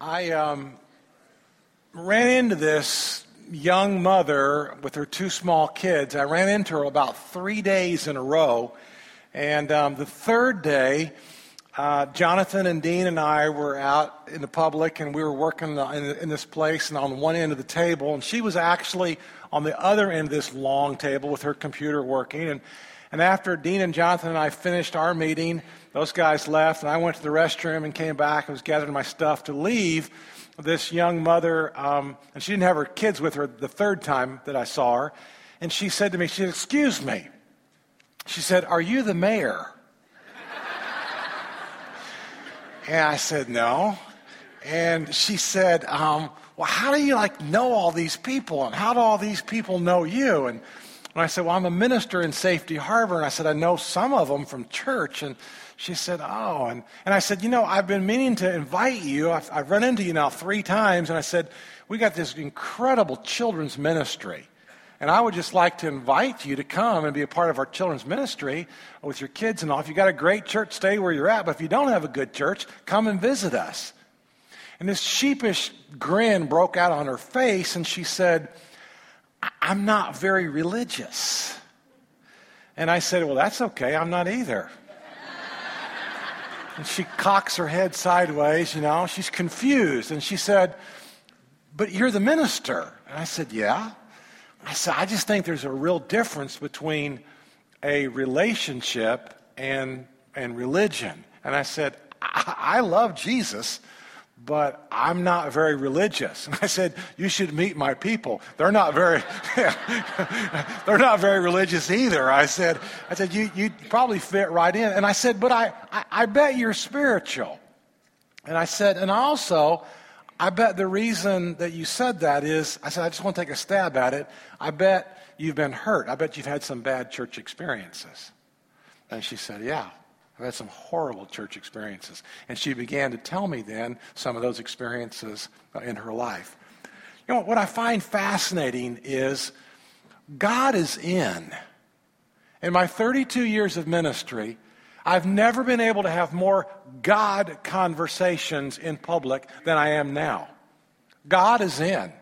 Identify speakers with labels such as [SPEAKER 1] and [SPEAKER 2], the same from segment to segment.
[SPEAKER 1] I um, ran into this young mother with her two small kids. I ran into her about three days in a row. And um, the third day, uh, Jonathan and Dean and I were out in the public, and we were working in, in this place and on one end of the table. And she was actually on the other end of this long table with her computer working. And, and after Dean and Jonathan and I finished our meeting, those guys left, and I went to the restroom and came back and was gathering my stuff to leave. This young mother, um, and she didn't have her kids with her the third time that I saw her, and she said to me, she said, Excuse me. She said, Are you the mayor? and I said, No. And she said, um, Well, how do you like know all these people? And how do all these people know you? And, and I said, Well, I'm a minister in Safety Harbor. And I said, I know some of them from church. And she said, Oh. And, and I said, You know, I've been meaning to invite you. I've, I've run into you now three times. And I said, We got this incredible children's ministry. And I would just like to invite you to come and be a part of our children's ministry with your kids and all. If you got a great church, stay where you're at. But if you don't have a good church, come and visit us. And this sheepish grin broke out on her face, and she said, I'm not very religious. And I said, Well, that's okay. I'm not either. And she cocks her head sideways, you know. She's confused. And she said, But you're the minister. And I said, Yeah. I said, I just think there's a real difference between a relationship and, and religion. And I said, I, I love Jesus, but I'm not very religious. And I said, you should meet my people. They're not very, they're not very religious either. I said, I said, you, you probably fit right in. And I said, but I, I, I bet you're spiritual. And I said, and also, I bet the reason that you said that is, I said, I just want to take a stab at it. I bet you've been hurt. I bet you've had some bad church experiences. And she said, Yeah, I've had some horrible church experiences. And she began to tell me then some of those experiences uh, in her life. You know, what I find fascinating is God is in. In my 32 years of ministry, I've never been able to have more God conversations in public than I am now. God is in.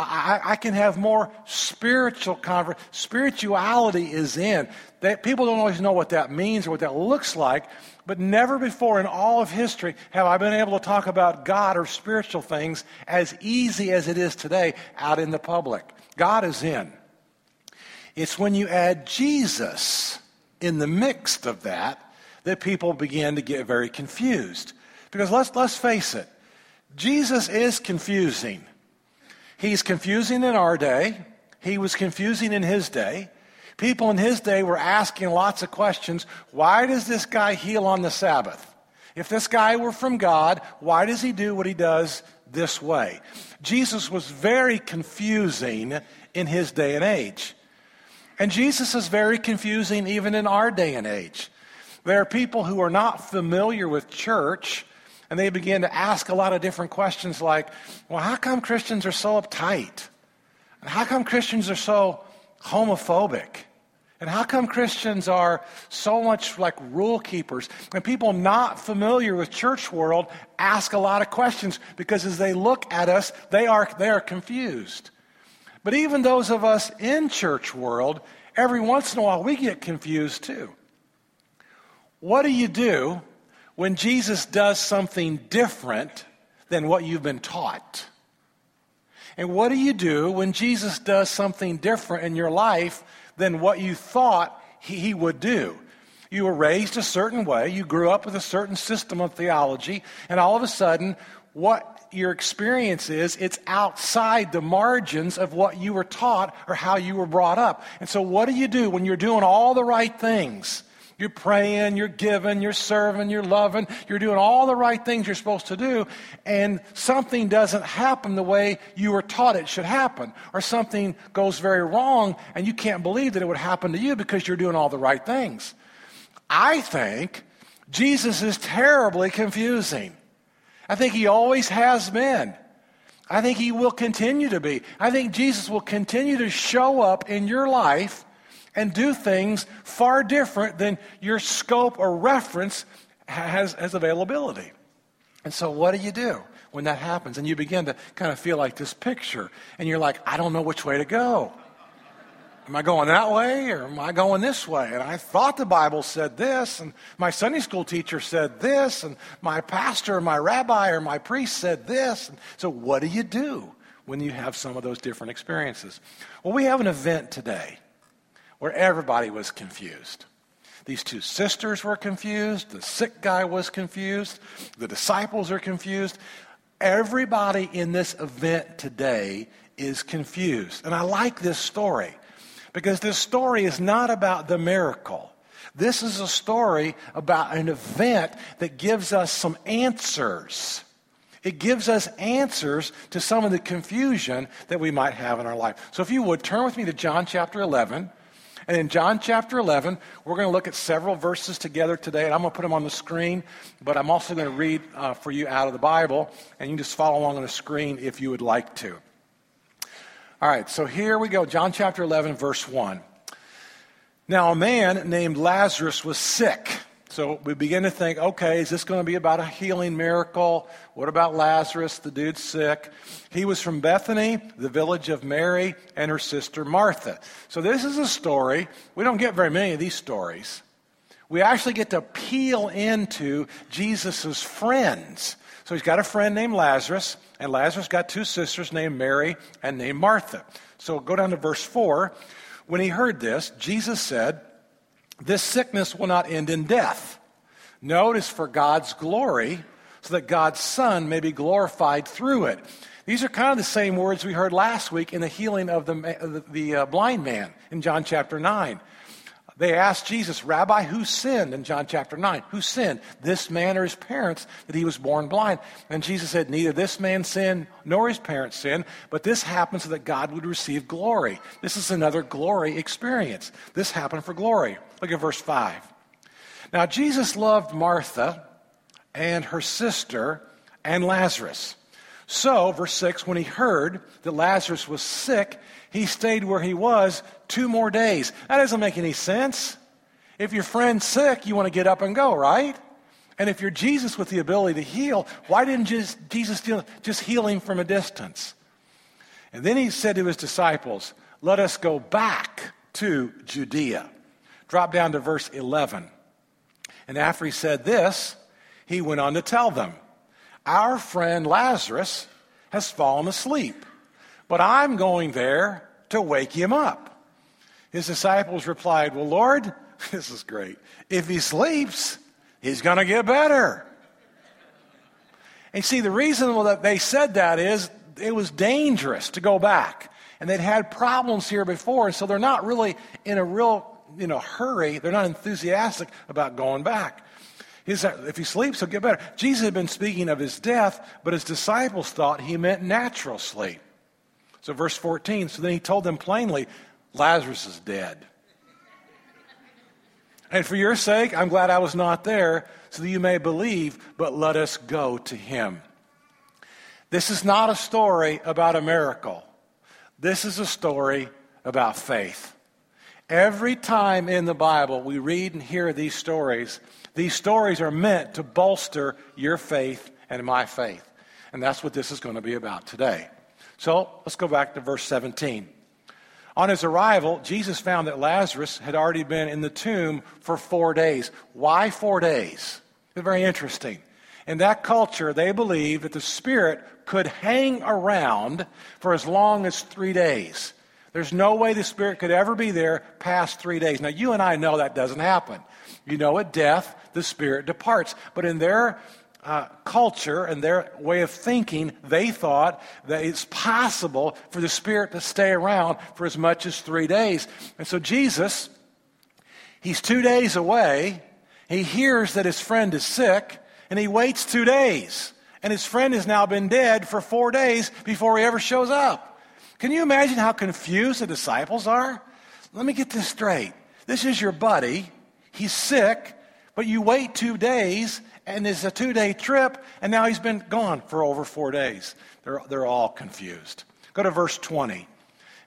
[SPEAKER 1] I, I, can have more spiritual conversation. Spirituality is in. That people don't always know what that means or what that looks like, but never before in all of history have I been able to talk about God or spiritual things as easy as it is today out in the public. God is in. It's when you add Jesus in the mix of that that people begin to get very confused. Because let's, let's face it, Jesus is confusing. He's confusing in our day, he was confusing in his day. People in his day were asking lots of questions. Why does this guy heal on the Sabbath? If this guy were from God, why does he do what he does this way? Jesus was very confusing in his day and age. And Jesus is very confusing even in our day and age. There are people who are not familiar with church, and they begin to ask a lot of different questions like, well, how come Christians are so uptight? And how come Christians are so homophobic? And how come Christians are so much like rule keepers? And people not familiar with church world ask a lot of questions because as they look at us, they are, they are confused. But even those of us in church world, every once in a while we get confused too. What do you do when Jesus does something different than what you've been taught? And what do you do when Jesus does something different in your life than what you thought he would do? You were raised a certain way, you grew up with a certain system of theology, and all of a sudden, what your experience is, it's outside the margins of what you were taught or how you were brought up. And so, what do you do when you're doing all the right things? You're praying, you're giving, you're serving, you're loving, you're doing all the right things you're supposed to do, and something doesn't happen the way you were taught it should happen, or something goes very wrong, and you can't believe that it would happen to you because you're doing all the right things. I think Jesus is terribly confusing. I think he always has been. I think he will continue to be. I think Jesus will continue to show up in your life and do things far different than your scope or reference has, has availability. And so, what do you do? when that happens. And you begin to kind of feel like this picture. And you're like, I don't know which way to go. Am I going that way or am I going this way? And I thought the Bible said this, and my Sunday school teacher said this, and my pastor, or my rabbi, or my priest said this. And so, what do you do when you have some of those different experiences? Well, we have an event today where everybody was confused. These two sisters were confused. The sick guy was confused. The disciples are confused. Everybody in this event today is confused. And I like this story because this story is not about the miracle. This is a story about an event that gives us some answers. It gives us answers to some of the confusion that we might have in our life. So, if you would, turn with me to John chapter 11. And in John chapter 11, we're going to look at several verses together today, and I'm going to put them on the screen, but I'm also going to read uh, for you out of the Bible, and you can just follow along on the screen if you would like to. All right, so here we go. John chapter 11, verse 1. Now, a man named Lazarus was sick. So we begin to think, okay, is this going to be about a healing miracle? What about Lazarus? The dude's sick. He was from Bethany, the village of Mary and her sister Martha. So this is a story. We don't get very many of these stories. We actually get to peel into Jesus' friends. So he's got a friend named Lazarus. And Lazarus got two sisters named Mary and named Martha. So go down to verse 4. When he heard this, Jesus said, This sickness will not end in death. No, it is for God's glory, so that God's Son may be glorified through it. These are kind of the same words we heard last week in the healing of the, the, the uh, blind man in John chapter 9. They asked Jesus, Rabbi, who sinned? In John chapter 9, who sinned? This man or his parents that he was born blind? And Jesus said, Neither this man sinned nor his parents sinned, but this happened so that God would receive glory. This is another glory experience. This happened for glory. Look at verse 5. Now, Jesus loved Martha and her sister and Lazarus. So, verse 6, when he heard that Lazarus was sick, he stayed where he was two more days. That doesn't make any sense. If your friend's sick, you want to get up and go, right? And if you're Jesus with the ability to heal, why didn't just Jesus just heal him from a distance? And then he said to his disciples, Let us go back to Judea. Drop down to verse 11. And after he said this, he went on to tell them, Our friend Lazarus has fallen asleep but I'm going there to wake him up. His disciples replied, Well, Lord, this is great. If he sleeps, he's going to get better. And see, the reason that they said that is it was dangerous to go back. And they'd had problems here before, and so they're not really in a real you know, hurry. They're not enthusiastic about going back. His, if he sleeps, he'll get better. Jesus had been speaking of his death, but his disciples thought he meant natural sleep. So, verse 14, so then he told them plainly, Lazarus is dead. And for your sake, I'm glad I was not there, so that you may believe, but let us go to him. This is not a story about a miracle. This is a story about faith. Every time in the Bible we read and hear these stories, these stories are meant to bolster your faith and my faith. And that's what this is going to be about today. So let's go back to verse 17. On his arrival, Jesus found that Lazarus had already been in the tomb for four days. Why four days? It's very interesting. In that culture, they believed that the spirit could hang around for as long as three days. There's no way the spirit could ever be there past three days. Now, you and I know that doesn't happen. You know, at death, the spirit departs. But in their uh, culture and their way of thinking, they thought that it's possible for the Spirit to stay around for as much as three days. And so Jesus, he's two days away. He hears that his friend is sick, and he waits two days. And his friend has now been dead for four days before he ever shows up. Can you imagine how confused the disciples are? Let me get this straight. This is your buddy. He's sick, but you wait two days and it's a two day trip, and now he's been gone for over four days. They're, they're all confused. Go to verse 20.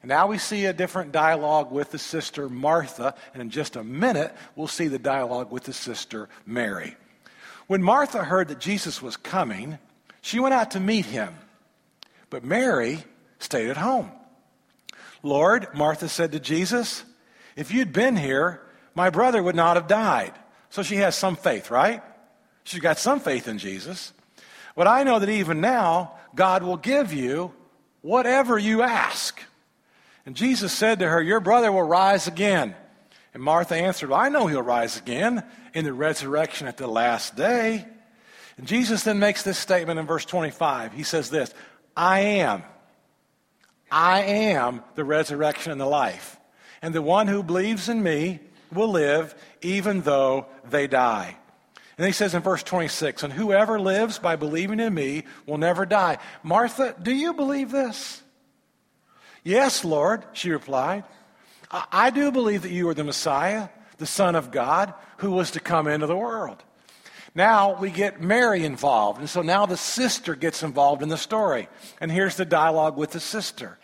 [SPEAKER 1] And now we see a different dialogue with the sister Martha, and in just a minute, we'll see the dialogue with the sister Mary. When Martha heard that Jesus was coming, She went out to meet him, but Mary stayed at home. Lord, Martha said to Jesus, if you'd been here, my brother would not have died. So she has some faith, right? She's got some faith in Jesus. But I know that even now, God will give you whatever you ask. And Jesus said to her, Your brother will rise again. And Martha answered, well, I know he'll rise again in the resurrection at the last day. And Jesus then makes this statement in verse 25. He says this I am. I am the resurrection and the life. And the one who believes in me will live even though they die. And he says in verse 26, and whoever lives by believing in me will never die. Martha, do you believe this? Yes, Lord, she replied. I, I do believe that you are the Messiah, the Son of God, who was to come into the world. Now we get Mary involved. And so now the sister gets involved in the story. And here's the dialogue with the sister.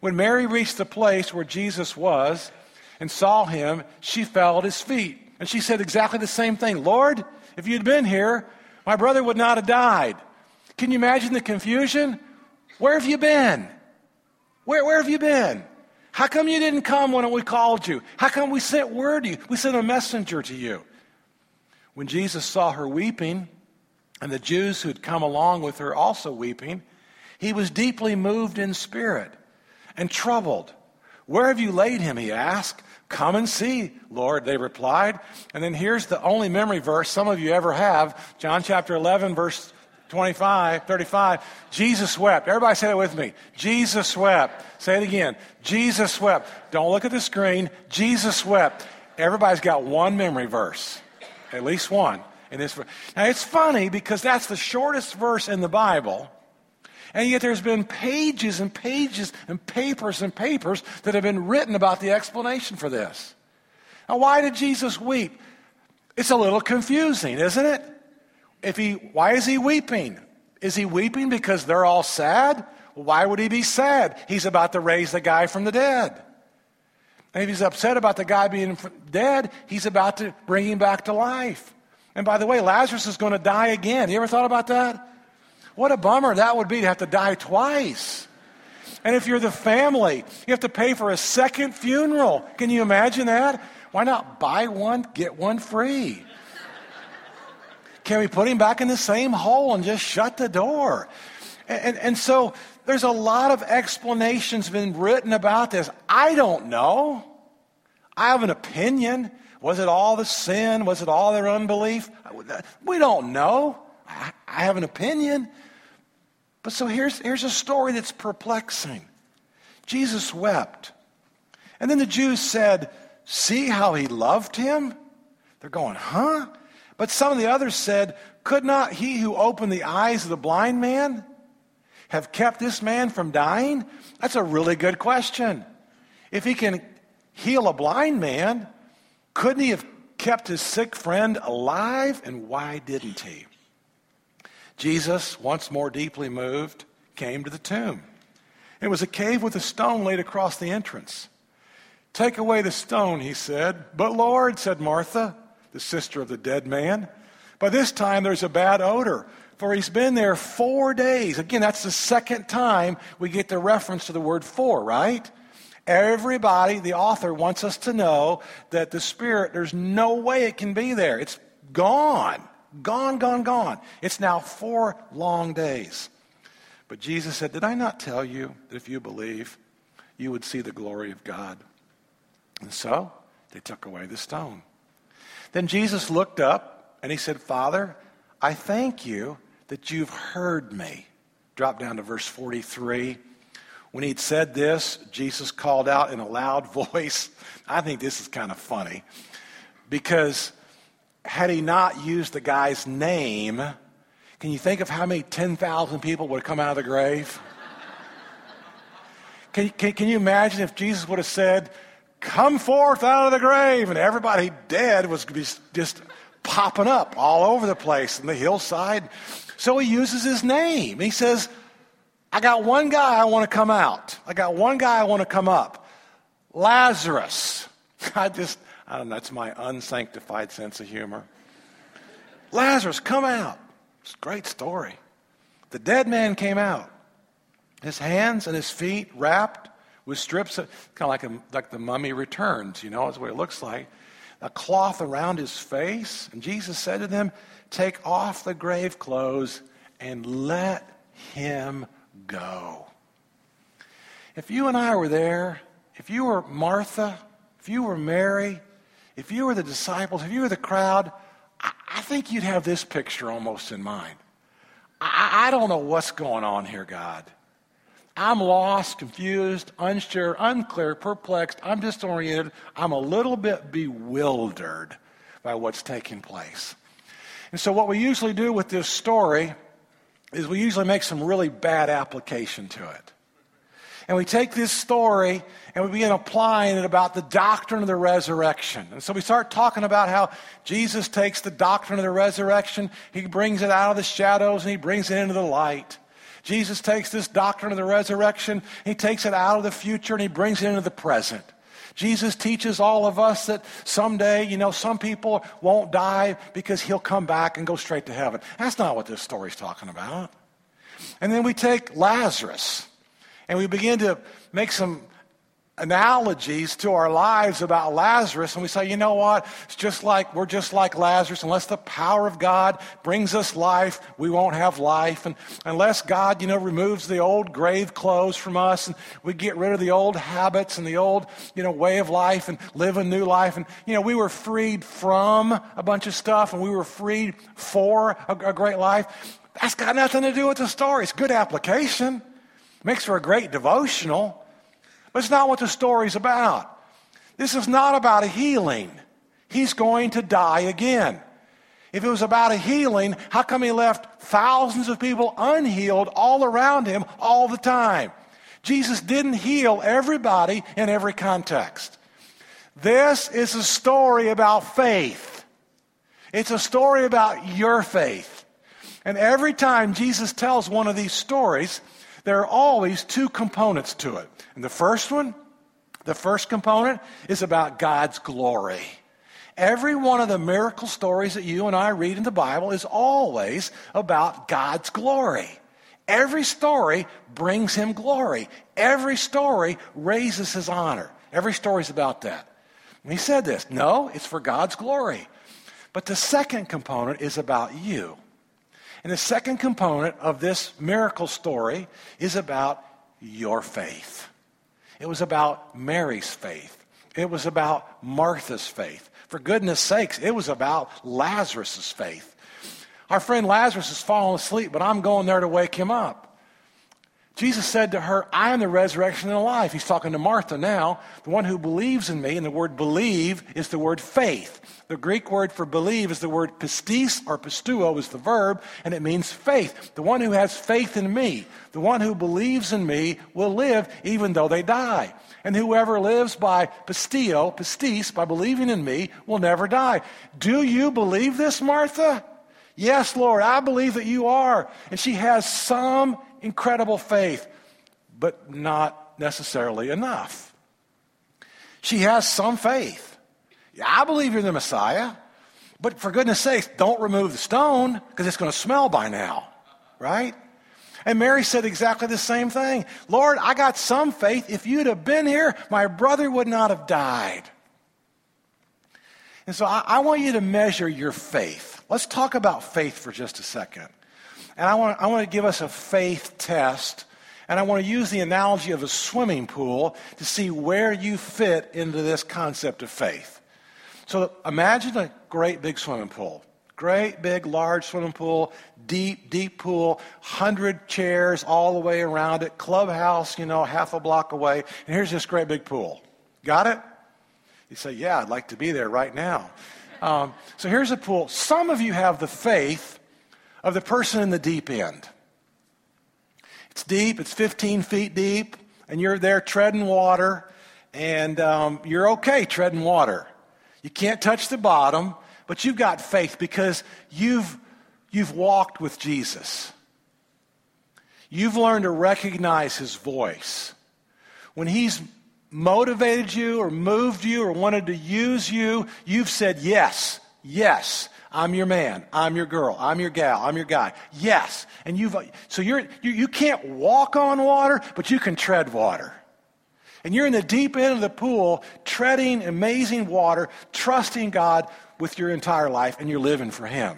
[SPEAKER 1] When Mary reached the place where Jesus was and saw him, she fell at his feet. And she said exactly the same thing Lord, if you'd been here, my brother would not have died. Can you imagine the confusion? Where have you been? Where, where have you been? How come you didn't come when we called you? How come we sent word to you? We sent a messenger to you. When Jesus saw her weeping, and the Jews who had come along with her also weeping, he was deeply moved in spirit and troubled. Where have you laid him? He asked. Come and see, Lord, they replied. And then here's the only memory verse some of you ever have John chapter 11, verse 25, 35. Jesus wept. Everybody say it with me. Jesus wept. Say it again. Jesus wept. Don't look at the screen. Jesus wept. Everybody's got one memory verse, at least one. In this, now it's funny because that's the shortest verse in the Bible. And yet there's been pages and pages and papers and papers that have been written about the explanation for this. Now, why did Jesus weep? It's a little confusing, isn't it? If he, why is he weeping? Is he weeping because they're all sad? Why would he be sad? He's about to raise the guy from the dead. And if he's upset about the guy being dead, he's about to bring him back to life. And by the way, Lazarus is going to die again. You ever thought about that? What a bummer that would be to have to die twice. And if you're the family, you have to pay for a second funeral. Can you imagine that? Why not buy one, get one free? Can we put him back in the same hole and just shut the door? And, and, and so there's a lot of explanations been written about this. I don't know. I have an opinion. Was it all the sin? Was it all their unbelief? We don't know. I, I have an opinion. But so here's, here's a story that's perplexing. Jesus wept. And then the Jews said, See how he loved him? They're going, Huh? But some of the others said, Could not he who opened the eyes of the blind man have kept this man from dying? That's a really good question. If he can heal a blind man, couldn't he have kept his sick friend alive? And why didn't he? Jesus, once more deeply moved, came to the tomb. It was a cave with a stone laid across the entrance. Take away the stone, he said. But Lord, said Martha, the sister of the dead man, by this time there's a bad odor, for he's been there four days. Again, that's the second time we get the reference to the word four, right? Everybody, the author wants us to know that the Spirit, there's no way it can be there. It's gone. Gone, gone, gone. It's now four long days. But Jesus said, Did I not tell you that if you believe, you would see the glory of God? And so they took away the stone. Then Jesus looked up and he said, Father, I thank you that you've heard me. Drop down to verse 43. When he'd said this, Jesus called out in a loud voice. I think this is kind of funny because had he not used the guy's name, can you think of how many 10,000 people would have come out of the grave? Can, can, can, you imagine if Jesus would have said, Come forth out of the grave, and everybody dead was just popping up all over the place in the hillside? So he uses his name. He says, I got one guy I want to come out. I got one guy I want to come up. Lazarus. I just, I don't know, that's my unsanctified sense of humor. Lazarus, come out. It's a great story. The dead man came out, his hands and his feet wrapped with strips of, kind of like, a, like the mummy returns, you know, that's what it looks like. A cloth around his face. And Jesus said to them, Take off the grave clothes and let him go. If you and I were there, if you were Martha, if you were Mary, if you were the disciples, if you were the crowd, I, I think you'd have this picture almost in mind. I, I don't know what's going on here, God. I'm lost, confused, unsure, unclear, perplexed. I'm disoriented. I'm a little bit bewildered by what's taking place. And so, what we usually do with this story is we usually make some really bad application to it. And we take this story and we begin applying it about the doctrine of the resurrection. And so we start talking about how Jesus takes the doctrine of the resurrection, he brings it out of the shadows and he brings it into the light. Jesus takes this doctrine of the resurrection, he takes it out of the future and he brings it into the present. Jesus teaches all of us that someday, you know, some people won't die because he'll come back and go straight to heaven. That's not what this story's talking about. And then we take Lazarus and we begin to make some analogies to our lives about Lazarus, and we say, you know what? It's just like we're just like Lazarus. Unless the power of God brings us life, we won't have life. And unless God, you know, removes the old grave clothes from us, and we get rid of the old habits and the old, you know, way of life and live a new life. And you know, we were freed from a bunch of stuff, and we were freed for a, a great life. That's got nothing to do with the story. It's good application. Makes for a great devotional. But it's not what the story's about. This is not about a healing. He's going to die again. If it was about a healing, how come he left thousands of people unhealed all around him all the time? Jesus didn't heal everybody in every context. This is a story about faith. It's a story about your faith. And every time Jesus tells one of these stories, there are always two components to it. And the first one, the first component is about God's glory. Every one of the miracle stories that you and I read in the Bible is always about God's glory. Every story brings him glory. Every story raises his honor. Every story is about that. And he said this no, it's for God's glory. But the second component is about you. And the second component of this miracle story is about your faith. It was about Mary's faith. It was about Martha's faith. For goodness sakes, it was about Lazarus' faith. Our friend Lazarus has fallen asleep, but I'm going there to wake him up. Jesus said to her, I am the resurrection and the life. He's talking to Martha now. The one who believes in me, and the word believe is the word faith. The Greek word for believe is the word pistis or pistuo is the verb, and it means faith. The one who has faith in me, the one who believes in me will live even though they die. And whoever lives by pistio, pistis, by believing in me, will never die. Do you believe this, Martha? Yes, Lord, I believe that you are. And she has some incredible faith, but not necessarily enough. She has some faith. Yeah, I believe you're the Messiah, but for goodness sakes, don't remove the stone because it's going to smell by now, right? And Mary said exactly the same thing. Lord, I got some faith. If you'd have been here, my brother would not have died. And so I, I want you to measure your faith. Let's talk about faith for just a second. And I want, I want to give us a faith test. And I want to use the analogy of a swimming pool to see where you fit into this concept of faith. So imagine a great big swimming pool. Great big large swimming pool, deep, deep pool, 100 chairs all the way around it, clubhouse, you know, half a block away. And here's this great big pool. Got it? You say, Yeah, I'd like to be there right now. Um, so here's a pool. Some of you have the faith of the person in the deep end. It's deep, it's 15 feet deep, and you're there treading water, and um, you're okay treading water. You can't touch the bottom, but you've got faith because you've, you've walked with Jesus. You've learned to recognize his voice. When he's motivated you or moved you or wanted to use you, you've said, Yes, yes, I'm your man. I'm your girl. I'm your gal. I'm your guy. Yes. And you've, so you're, you, you can't walk on water, but you can tread water. And you're in the deep end of the pool, treading amazing water, trusting God with your entire life, and you're living for Him.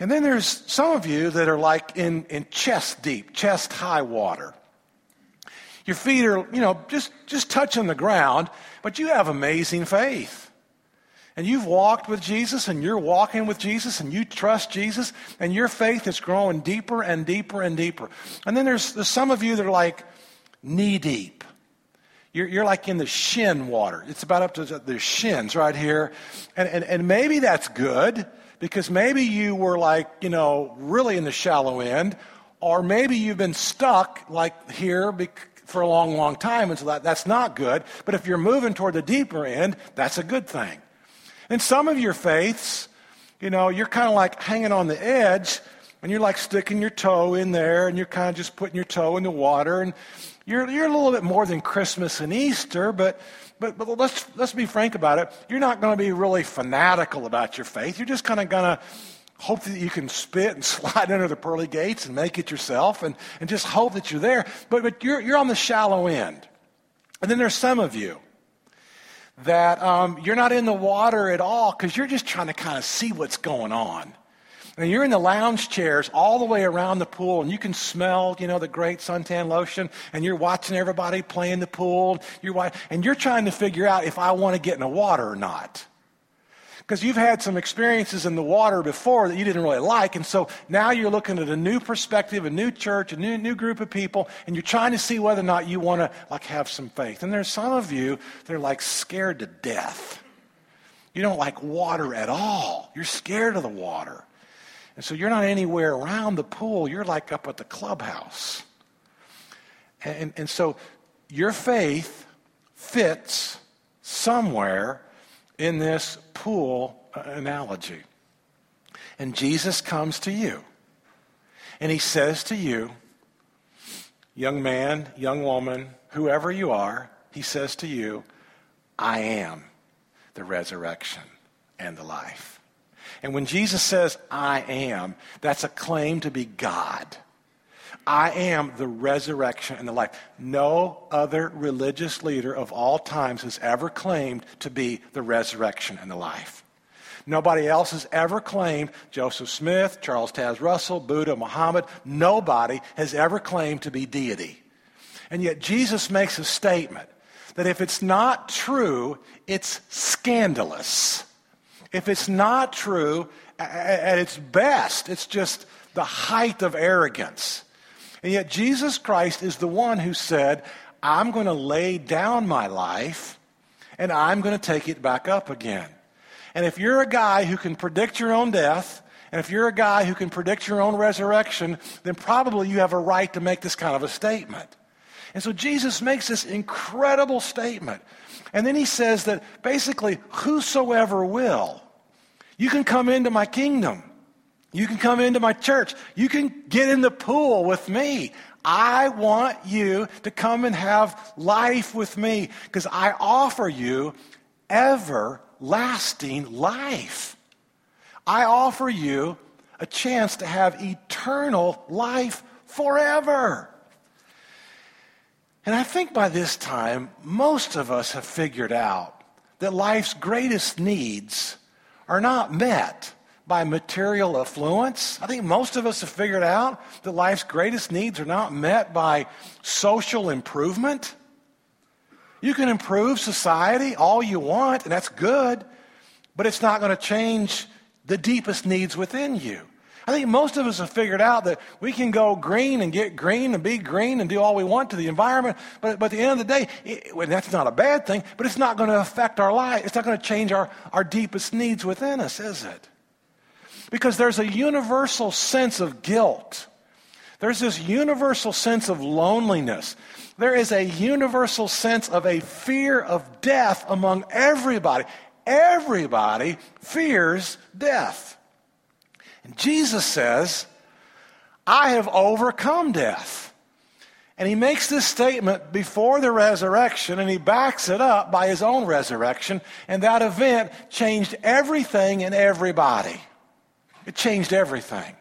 [SPEAKER 1] And then there's some of you that are like in, in chest deep, chest high water. Your feet are, you know, just, just touching the ground, but you have amazing faith and you've walked with Jesus and you're walking with Jesus and you trust Jesus and your faith is growing deeper and deeper and deeper. And then there's, there's some of you that are like knee deep. You're, you're like in the shin water. It's about up to the shins right here. And, and, and maybe that's good because maybe you were like, you know, really in the shallow end, or maybe you've been stuck like here for a long, long time, and so that, that's not good. But if you're moving toward the deeper end, that's a good thing. And some of your faiths, you know, you're kind of like hanging on the edge and you're like sticking your toe in there and you're kind of just putting your toe in the water and you're, you're a little bit more than Christmas and Easter, but, but, but let's, let's be frank about it. You're not going to be really fanatical about your faith. You're just kind of going to hope that you can spit and slide under the pearly gates and make it yourself and, and just hope that you're there. But, but you're, you're on the shallow end. And then there's some of you that um, you're not in the water at all because you're just trying to kind of see what's going on. And you're in the lounge chairs all the way around the pool, and you can smell, you know, the great suntan lotion, and you're watching everybody play in the pool, you're, and you're trying to figure out if I want to get in the water or not because you've had some experiences in the water before that you didn't really like. And so now you're looking at a new perspective, a new church, a new, new group of people, and you're trying to see whether or not you want to like have some faith. And there's some of you that are like scared to death. You don't like water at all. You're scared of the water. And so you're not anywhere around the pool. You're like up at the clubhouse. And, and so your faith fits somewhere in this pool analogy. And Jesus comes to you and he says to you, young man, young woman, whoever you are, he says to you, I am the resurrection and the life. And when Jesus says, I am, that's a claim to be God. I am the resurrection and the life. No other religious leader of all times has ever claimed to be the resurrection and the life. Nobody else has ever claimed, Joseph Smith, Charles Taze Russell, Buddha, Muhammad, nobody has ever claimed to be deity. And yet Jesus makes a statement that if it's not true, it's scandalous. If it's not true, at its best, it's just the height of arrogance. And yet, Jesus Christ is the one who said, I'm going to lay down my life and I'm going to take it back up again. And if you're a guy who can predict your own death, and if you're a guy who can predict your own resurrection, then probably you have a right to make this kind of a statement. And so Jesus makes this incredible statement. And then he says that basically, whosoever will, you can come into my kingdom. You can come into my church. You can get in the pool with me. I want you to come and have life with me because I offer you everlasting life. I offer you a chance to have eternal life forever. And I think by this time, most of us have figured out that life's greatest needs are not met by material affluence. I think most of us have figured out that life's greatest needs are not met by social improvement. You can improve society all you want, and that's good, but it's not going to change the deepest needs within you. I think most of us have figured out that we can go green and get green and be green and do all we want to the environment, but, but at the end of the day, it, well, that's not a bad thing, but it's not going to affect our life. It's not going to change our, our deepest needs within us, is it? Because there's a universal sense of guilt. There's this universal sense of loneliness. There is a universal sense of a fear of death among everybody. Everybody fears death. And Jesus says, I have overcome death. And he makes this statement before the resurrection, and he backs it up by his own resurrection. And that event changed everything and everybody. It changed everything.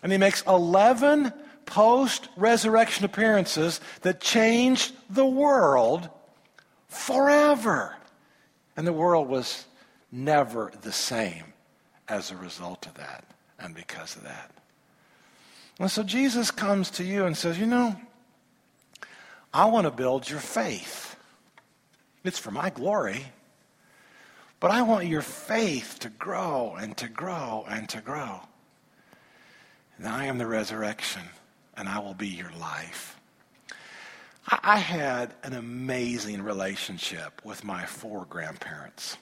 [SPEAKER 1] And he makes 11 post resurrection appearances that changed the world forever. And the world was never the same as a result of that and because of that. And so Jesus comes to you and says, You know, I want to build your faith. It's for my glory. But I want your faith to grow and to grow and to grow. And I am the resurrection, and I will be your life. I had an amazing relationship with my four grandparents.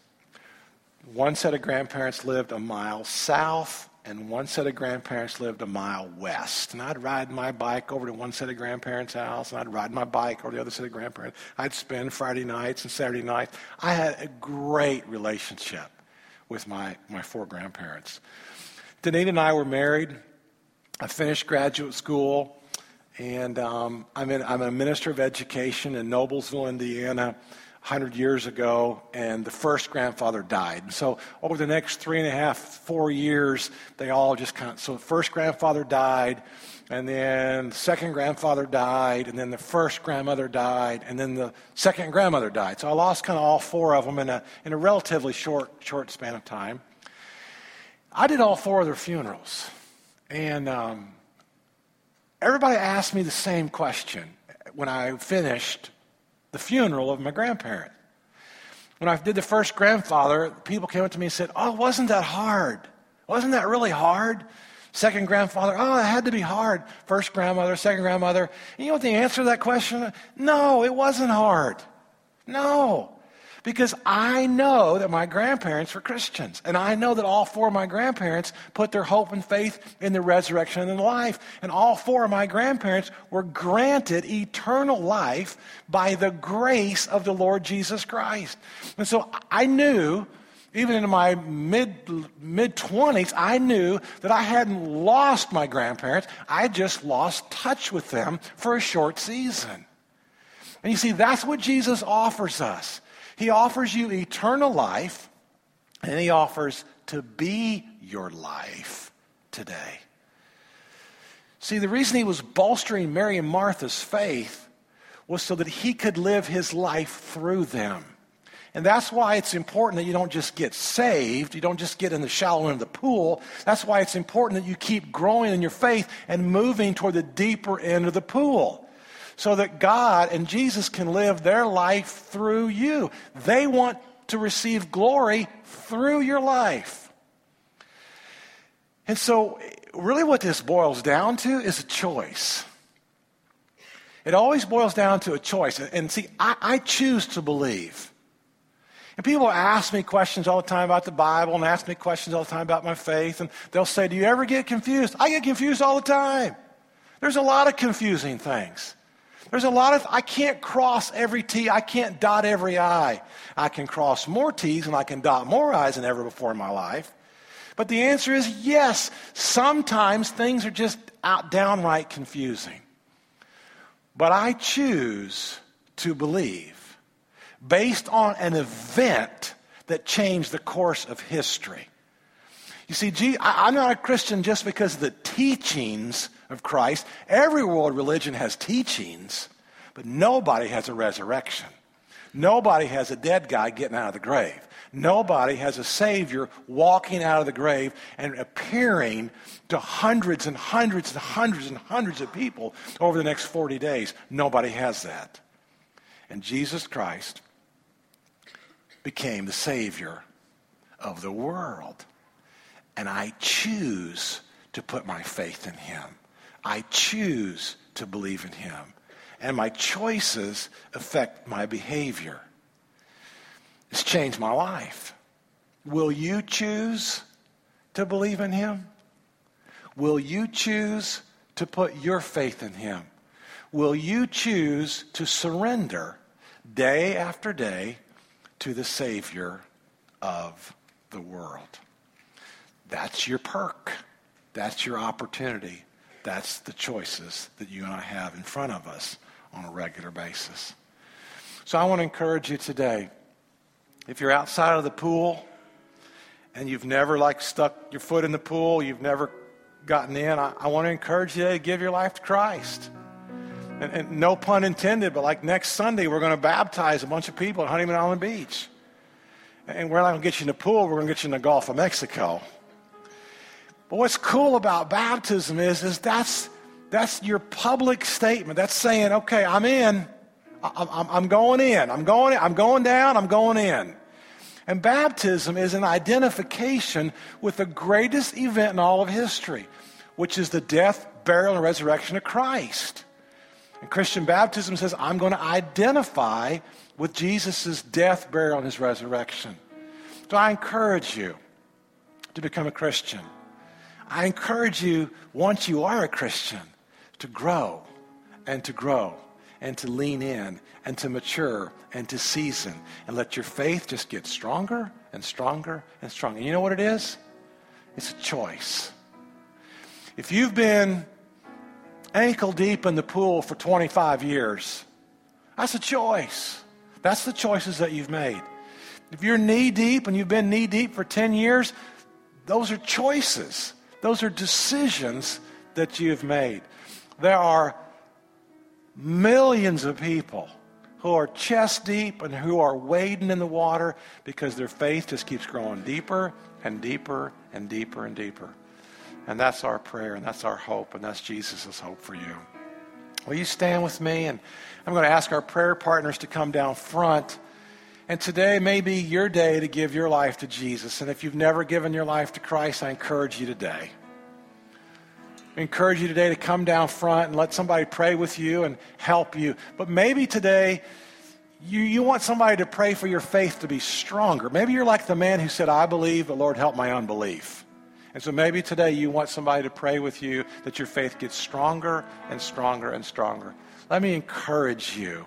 [SPEAKER 1] One set of grandparents lived a mile south, and one set of grandparents lived a mile west. And I'd ride my bike over to one set of grandparents' house, and I'd ride my bike over to the other set of grandparents. I'd spend Friday nights and Saturday nights. I had a great relationship with my, my four grandparents. Danita and I were married. I finished graduate school. And um, I'm, in, I'm a minister of education in Noblesville, Indiana, 100 years ago, and the first grandfather died. So over the next three and a half, four years, they all just kind of, so first grandfather died, and then the second grandfather died, and then the first grandmother died, and then the second grandmother died. So I lost kind of all four of them in a, in a relatively short, short span of time. I did all four of their funerals. And um, Everybody asked me the same question when I finished the funeral of my grandparent. When I did the first grandfather, people came up to me and said, Oh, wasn't that hard? Wasn't that really hard? Second grandfather, oh, it had to be hard. First grandmother, second grandmother. And you know what the answer to that question? No, it wasn't hard. No. Because I know that my grandparents were Christians. And I know that all four of my grandparents put their hope and faith in the resurrection and the life. And all four of my grandparents were granted eternal life by the grace of the Lord Jesus Christ. And so I knew, even in my mid mid 20s, I knew that I hadn't lost my grandparents. I just lost touch with them for a short season. And you see, that's what Jesus offers us. He offers you eternal life, and He offers to be your life today. See, the reason He was bolstering Mary and Martha's faith was so that He could live His life through them. And that's why it's important that you don't just get saved, you don't just get in the shallow end of the pool. That's why it's important that you keep growing in your faith and moving toward the deeper end of the pool so that God and Jesus can live their life through you. They want to receive glory through your life. And so, really, what this boils down to is a choice. It always boils down to a choice. And see, I, I choose to believe. And people ask me questions all the time about the Bible and ask me questions all the time about my faith. And they'll say, Do you ever get confused? I get confused all the time. There's a lot of confusing things. There's a lot of, I can't cross every T, I can't dot every I. I can cross more T's and I can dot more I's than ever before in my life. But the answer is yes. Sometimes things are just out downright confusing. But I choose to believe based on an event that changed the course of history. You see, I'm not a Christian just because of the teachings of Christ. Every world religion has teachings, but nobody has a resurrection. Nobody has a dead guy getting out of the grave. Nobody has a Savior walking out of the grave and appearing to hundreds and hundreds and hundreds and hundreds of people over the next 40 days. Nobody has that. And Jesus Christ became the Savior of the world. And I choose to put my faith in Him. I choose to believe in him. And my choices affect my behavior. It's changed my life. Will you choose to believe in him? Will you choose to put your faith in him? Will you choose to surrender day after day to the Savior of the world? That's your perk. That's your opportunity. That's the choices that you and I have in front of us on a regular basis. So I want to encourage you today if you're outside of the pool and you've never like stuck your foot in the pool, you've never gotten in, I, I want to encourage you to give your life to Christ. And, and, no pun intended, but like next Sunday, we're going to baptize a bunch of people at Honeymoon Island Beach. And we're not going to get you in the pool, we're going to get you in the Gulf of Mexico. But what's cool about baptism is, is that's, that's your public statement. That's saying, okay, I'm in. I'm, I'm, going in. I'm going, I'm going down. I'm going in. And baptism is an identification with the greatest event in all of history, which is the death, burial, and resurrection of Christ. And Christian baptism says, I'm going to identify with Jesus' death, burial, and his resurrection. So I encourage you to become a Christian. I encourage you, once you are a Christian, to grow and to grow and to lean in and to mature and to season and let your faith just get stronger and stronger and stronger. And you know what it is? It's a choice. If you've been ankle deep in the pool for 25 years, that's a choice. That's the choices that you've made. If you're knee deep and you've been knee deep for 10 years, those are choices. Those are decisions that you've made. There are millions of people who are chest deep and who are wading in the water because their faith just keeps growing deeper and deeper and deeper and deeper. And that's our prayer and that's our hope and that's Jesus' hope for you. Will you stand with me? And I'm going to ask our prayer partners to come down front. And today may be your day to give your life to Jesus. And if you've never given your life to Christ, I encourage you today. I encourage you today to come down front and let somebody pray with you and help you. But maybe today you, you want somebody to pray for your faith to be stronger. Maybe you're like the man who said, I believe, but Lord, help my unbelief. And so maybe today you want somebody to pray with you that your faith gets stronger and stronger and stronger. Let me encourage you.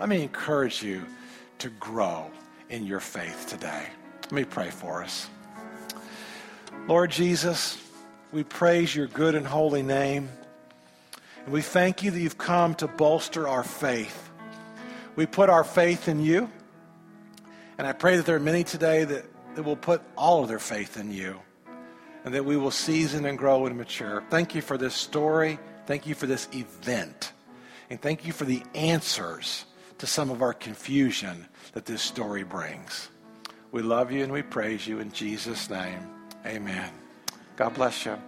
[SPEAKER 1] Let me encourage you to grow in your faith today. Let me pray for us. Lord Jesus, we praise your good and holy name. And we thank you that you've come to bolster our faith. We put our faith in you. And I pray that there are many today that, that will put all of their faith in you and that we will season and grow and mature. Thank you for this story. Thank you for this event. And thank you for the answers to some of our confusion that this story brings. We love you and we praise you in Jesus' name. Amen. God bless you.